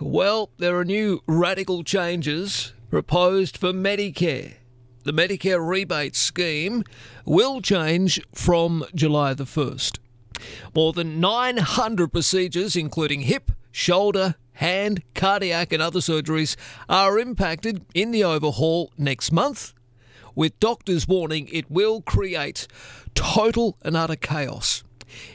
Well, there are new radical changes proposed for Medicare. The Medicare rebate scheme will change from July the 1st. More than 900 procedures, including hip, shoulder, hand, cardiac, and other surgeries, are impacted in the overhaul next month, with doctors warning it will create total and utter chaos.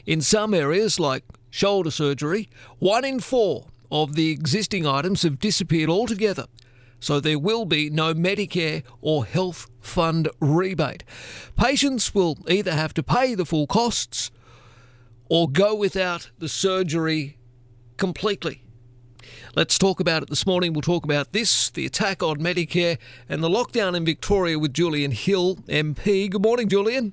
In some areas, like shoulder surgery, one in four of the existing items have disappeared altogether. So there will be no Medicare or health fund rebate. Patients will either have to pay the full costs or go without the surgery completely. Let's talk about it this morning. We'll talk about this, the attack on Medicare, and the lockdown in Victoria with Julian Hill, MP. Good morning, Julian.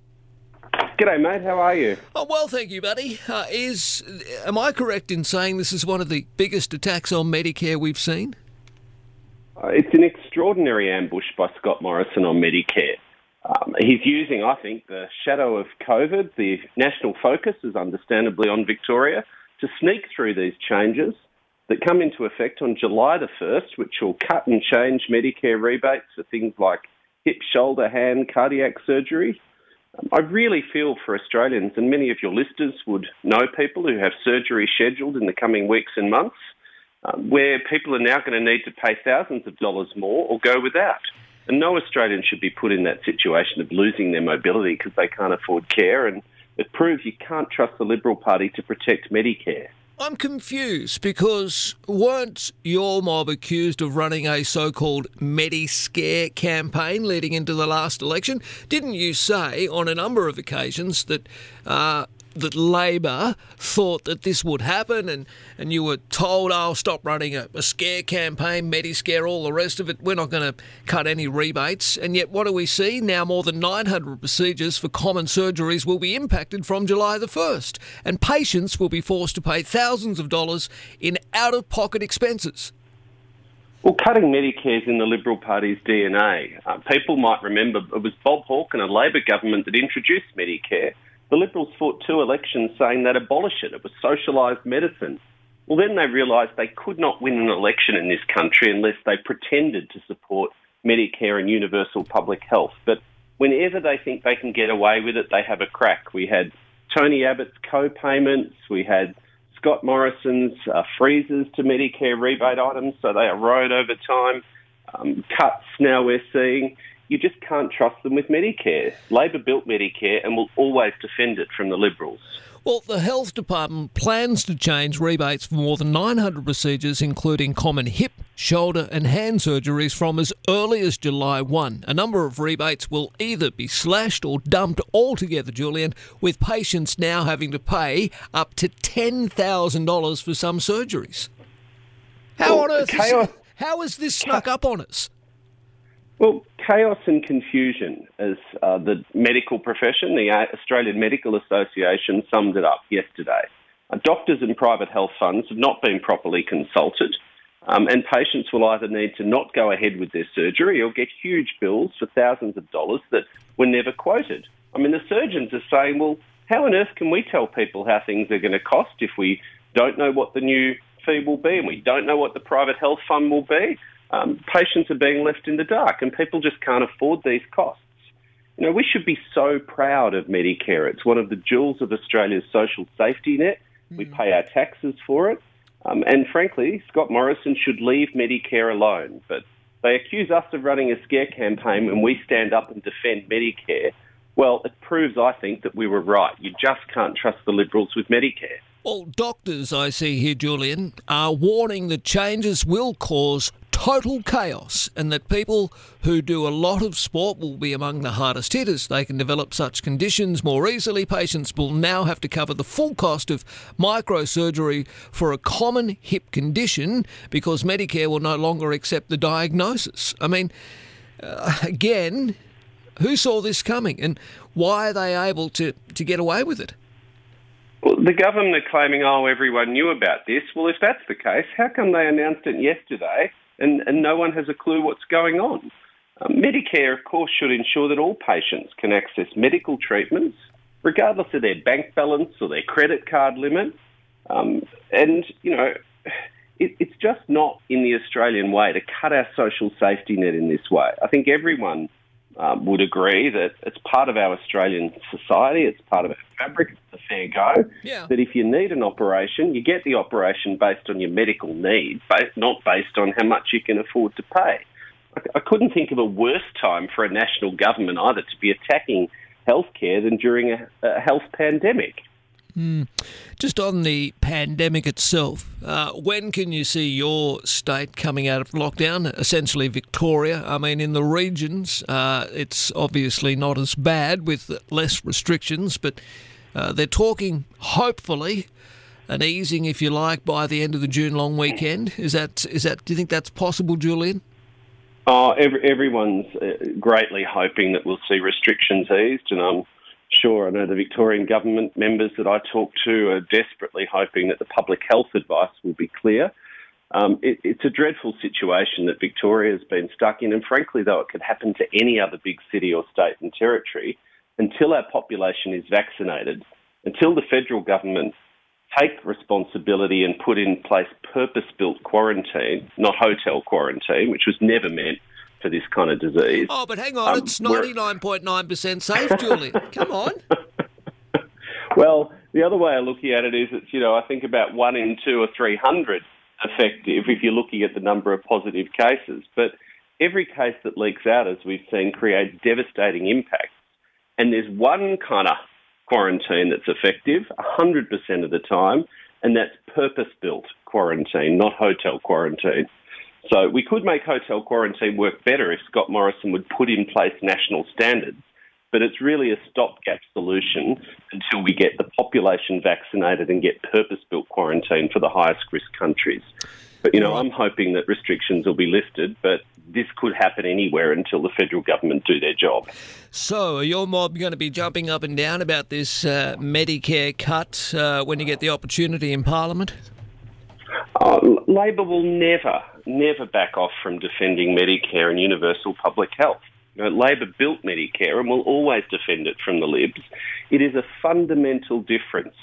G'day, mate. How are you? Oh, well, thank you, buddy. Uh, is am I correct in saying this is one of the biggest attacks on Medicare we've seen? Uh, it's an extraordinary ambush by Scott Morrison on Medicare. Um, he's using, I think, the shadow of COVID. The national focus is understandably on Victoria to sneak through these changes that come into effect on July the 1st, which will cut and change Medicare rebates for things like hip, shoulder, hand, cardiac surgery. I really feel for Australians, and many of your listeners would know people who have surgery scheduled in the coming weeks and months, um, where people are now going to need to pay thousands of dollars more or go without. And no Australian should be put in that situation of losing their mobility because they can't afford care. And it proves you can't trust the Liberal Party to protect Medicare. I'm confused because weren't your mob accused of running a so called Mediscare campaign leading into the last election? Didn't you say on a number of occasions that uh, that Labor thought that this would happen, and, and you were told, oh, stop running a, a scare campaign, Mediscare, all the rest of it. We're not going to cut any rebates. And yet, what do we see? Now, more than 900 procedures for common surgeries will be impacted from July the 1st, and patients will be forced to pay thousands of dollars in out of pocket expenses. Well, cutting Medicare is in the Liberal Party's DNA. Uh, people might remember it was Bob Hawke and a Labor government that introduced Medicare. The Liberals fought two elections saying they'd abolish it. It was socialised medicine. Well, then they realised they could not win an election in this country unless they pretended to support Medicare and universal public health. But whenever they think they can get away with it, they have a crack. We had Tony Abbott's co-payments. We had Scott Morrison's uh, freezes to Medicare rebate items, so they erode over time. Um, cuts now we're seeing you just can't trust them with Medicare. Labor built Medicare and will always defend it from the Liberals. Well, the Health Department plans to change rebates for more than 900 procedures, including common hip, shoulder, and hand surgeries from as early as July 1. A number of rebates will either be slashed or dumped altogether, Julian, with patients now having to pay up to $10,000 for some surgeries. How well, on earth chaos, is, how is this snuck up on us? Well, chaos and confusion, as uh, the medical profession, the Australian Medical Association, summed it up yesterday. Uh, doctors and private health funds have not been properly consulted, um, and patients will either need to not go ahead with their surgery or get huge bills for thousands of dollars that were never quoted. I mean, the surgeons are saying, well, how on earth can we tell people how things are going to cost if we don't know what the new fee will be and we don't know what the private health fund will be? Um, patients are being left in the dark and people just can't afford these costs. You know, we should be so proud of Medicare. It's one of the jewels of Australia's social safety net. Mm. We pay our taxes for it. Um, and frankly, Scott Morrison should leave Medicare alone. But they accuse us of running a scare campaign when we stand up and defend Medicare. Well, it proves, I think, that we were right. You just can't trust the Liberals with Medicare. Well, doctors, I see here, Julian, are warning that changes will cause total chaos and that people who do a lot of sport will be among the hardest hitters. They can develop such conditions more easily. Patients will now have to cover the full cost of microsurgery for a common hip condition because Medicare will no longer accept the diagnosis. I mean, uh, again, who saw this coming and why are they able to, to get away with it? Well, the government are claiming, oh, everyone knew about this. Well, if that's the case, how come they announced it yesterday and, and no one has a clue what's going on. Um, Medicare, of course, should ensure that all patients can access medical treatments, regardless of their bank balance or their credit card limit. Um, and, you know, it, it's just not in the Australian way to cut our social safety net in this way. I think everyone um, would agree that it's part of our Australian society, it's part of our fabric, a go. Yeah. That if you need an operation, you get the operation based on your medical needs, not based on how much you can afford to pay. I, I couldn't think of a worse time for a national government either to be attacking healthcare than during a, a health pandemic. Mm. Just on the pandemic itself, uh, when can you see your state coming out of lockdown? Essentially, Victoria. I mean, in the regions, uh, it's obviously not as bad with less restrictions, but uh, they're talking, hopefully, an easing, if you like, by the end of the June long weekend. Is that is that? Do you think that's possible, Julian? Oh, every, everyone's uh, greatly hoping that we'll see restrictions eased, and I'm sure. I know the Victorian government members that I talk to are desperately hoping that the public health advice will be clear. Um, it, it's a dreadful situation that Victoria has been stuck in, and frankly, though, it could happen to any other big city or state and territory until our population is vaccinated, until the federal government take responsibility and put in place purpose built quarantine, not hotel quarantine, which was never meant for this kind of disease. Oh, but hang on, um, it's 99.9% safe, Julie. Come on. well, the other way of looking at it is it's, you know, I think about one in two or 300 effective if you're looking at the number of positive cases. But every case that leaks out, as we've seen, creates devastating impacts. And there's one kind of quarantine that's effective 100% of the time, and that's purpose built quarantine, not hotel quarantine. So we could make hotel quarantine work better if Scott Morrison would put in place national standards, but it's really a stopgap solution until we get the population vaccinated and get purpose built quarantine for the highest risk countries. But, you know, I'm hoping that restrictions will be lifted, but this could happen anywhere until the federal government do their job. So, are your mob going to be jumping up and down about this uh, Medicare cut uh, when you get the opportunity in Parliament? Uh, Labor will never, never back off from defending Medicare and universal public health. You know, Labor built Medicare and will always defend it from the Libs. It is a fundamental difference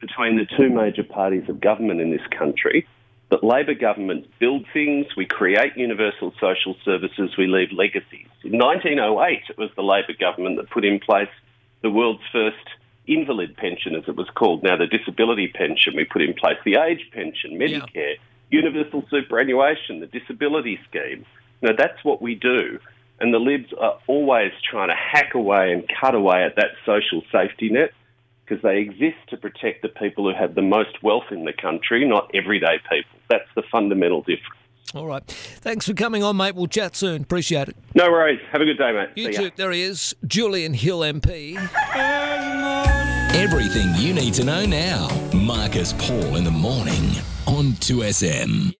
between the two major parties of government in this country that Labor governments build things, we create universal social services, we leave legacies. In 1908, it was the Labor government that put in place the world's first invalid pension, as it was called, now the disability pension. We put in place the age pension, Medicare, yeah. universal superannuation, the disability scheme. Now, that's what we do. And the Libs are always trying to hack away and cut away at that social safety net because they exist to protect the people who have the most wealth in the country, not everyday people. That's the fundamental difference. All right. Thanks for coming on, mate. We'll chat soon. Appreciate it. No worries. Have a good day, mate. You See too. Ya. There he is, Julian Hill MP. Everything you need to know now. Marcus Paul in the morning on 2SM.